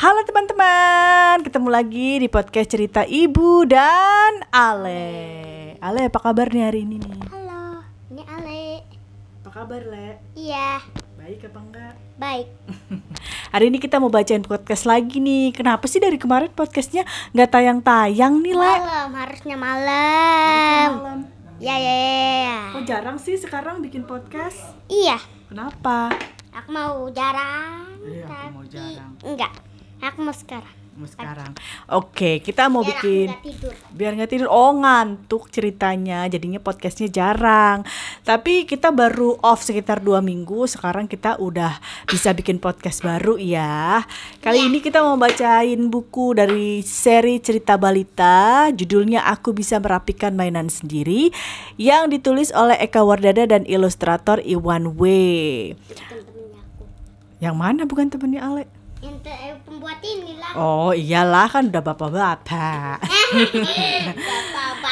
Halo teman-teman, ketemu lagi di podcast cerita Ibu dan Ale. Ale, apa kabar nih hari ini nih? Halo, ini Ale. Apa kabar, Le? Iya, Baik apa enggak? baik. Hari ini kita mau bacain podcast lagi nih. Kenapa sih dari kemarin podcastnya nggak tayang-tayang nih, Le? Malam, harusnya malam. Malam. Ya, ya, ya, ya. Kok jarang sih sekarang bikin podcast? Iya, Kenapa? aku mau jarang. Iya, aku tapi mau jarang. Enggak, aku mau sekarang. Mau sekarang. Oke, kita mau Biar bikin aku nggak tidur. biar nggak tidur. Oh ngantuk ceritanya. Jadinya podcastnya jarang. Tapi kita baru off sekitar dua minggu. Sekarang kita udah bisa bikin podcast baru ya kali ini kita mau bacain buku dari seri cerita balita. Judulnya aku bisa merapikan mainan sendiri yang ditulis oleh Eka Wardana dan ilustrator Iwan W. Yang mana? Bukan temennya Ale? Yang te- eh, pembuat ini lah. Oh iyalah kan udah bapak-bapak.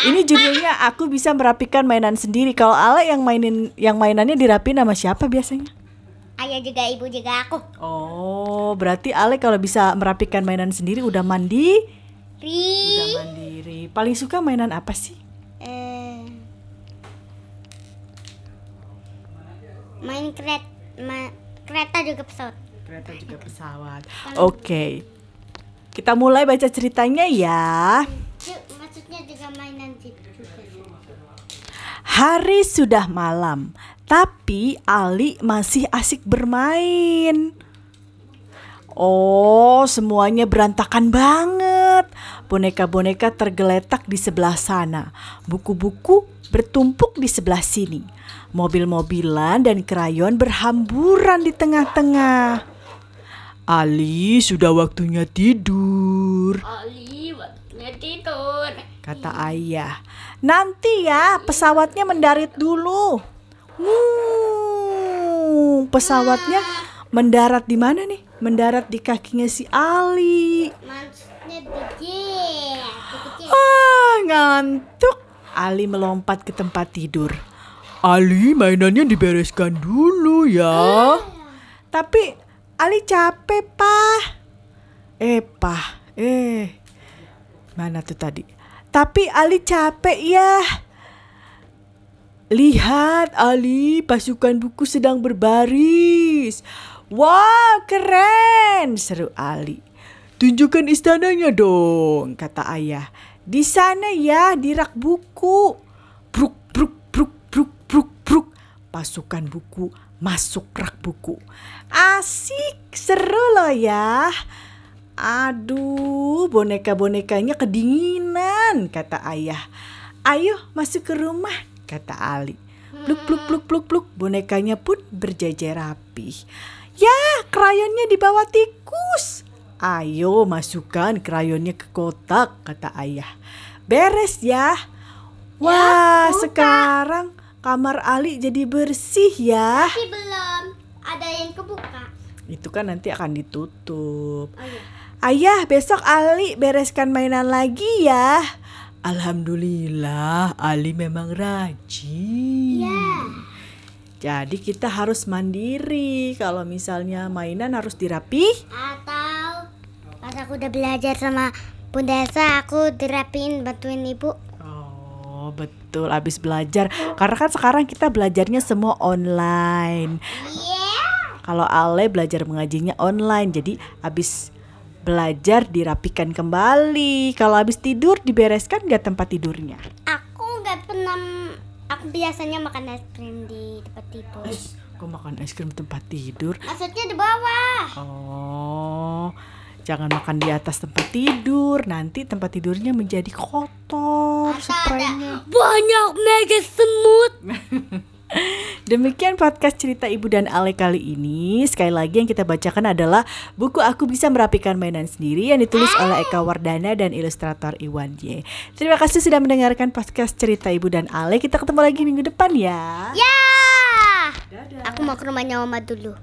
Ini judulnya aku bisa merapikan mainan sendiri. Kalau Ale yang mainin yang mainannya dirapin sama siapa biasanya? Ayah juga, ibu juga aku. Oh, berarti Ale kalau bisa merapikan mainan sendiri udah mandi, udah Ri. mandiri. Paling suka mainan apa sih? Eh, main kereta, ma- kereta juga pesawat. Kereta juga pesawat. Oke. Kita mulai baca ceritanya ya. Maksudnya juga mainan. Hari sudah malam, tapi Ali masih asik bermain. Oh, semuanya berantakan banget. Boneka-boneka tergeletak di sebelah sana. Buku-buku bertumpuk di sebelah sini. Mobil-mobilan dan krayon berhamburan di tengah-tengah. Ali, sudah waktunya tidur Ali, waktunya tidur. kata ayah. Nanti ya pesawatnya mendarat dulu. Wuh, pesawatnya mendarat di mana nih? Mendarat di kakinya si Ali. Maksudnya. Ah, ngantuk. Ali melompat ke tempat tidur. Ali, mainannya dibereskan dulu ya. Tapi Ali capek, Pak. Eh, Pak. Eh. Mana tuh tadi? Tapi Ali capek ya. Lihat Ali, pasukan buku sedang berbaris. Wah, keren, seru Ali. Tunjukkan istananya dong, kata ayah. Di sana ya, di rak buku. Pasukan buku masuk rak buku. Asik, seru loh ya. Aduh, boneka-bonekanya kedinginan, kata ayah. Ayo masuk ke rumah, kata Ali. Pluk, pluk, pluk, pluk, pluk. Bonekanya pun berjajar rapi. Ya, krayonnya dibawa tikus. Ayo masukkan krayonnya ke kotak, kata ayah. Beres ya. Wah, sekarang kamar Ali jadi bersih ya. Tapi belum ada yang kebuka. Itu kan nanti akan ditutup. Oh iya. Ayah, besok Ali bereskan mainan lagi ya. Alhamdulillah, Ali memang rajin. Iya. Jadi kita harus mandiri. Kalau misalnya mainan harus dirapi. Atau pas aku udah belajar sama Bunda Elsa, aku dirapin bantuin ibu. Betul. Abis belajar. Karena kan sekarang kita belajarnya semua online. Iya. Kalau Ale belajar mengajinya online. Jadi abis belajar dirapikan kembali. Kalau habis tidur dibereskan nggak tempat tidurnya? Aku nggak pernah. Aku biasanya makan es krim di tempat tidur. Kok makan es krim tempat tidur? Maksudnya di bawah. Oh, jangan makan di atas tempat tidur. Nanti tempat tidurnya menjadi kotor spraynya. banyak mega semut. Demikian podcast cerita Ibu dan Ale kali ini. Sekali lagi yang kita bacakan adalah buku Aku Bisa Merapikan Mainan Sendiri yang ditulis oleh Eka Wardana dan ilustrator Iwan Y. Terima kasih sudah mendengarkan podcast cerita Ibu dan Ale. Kita ketemu lagi minggu depan ya. Ya. Dadah. Aku mau ke rumahnya Oma dulu.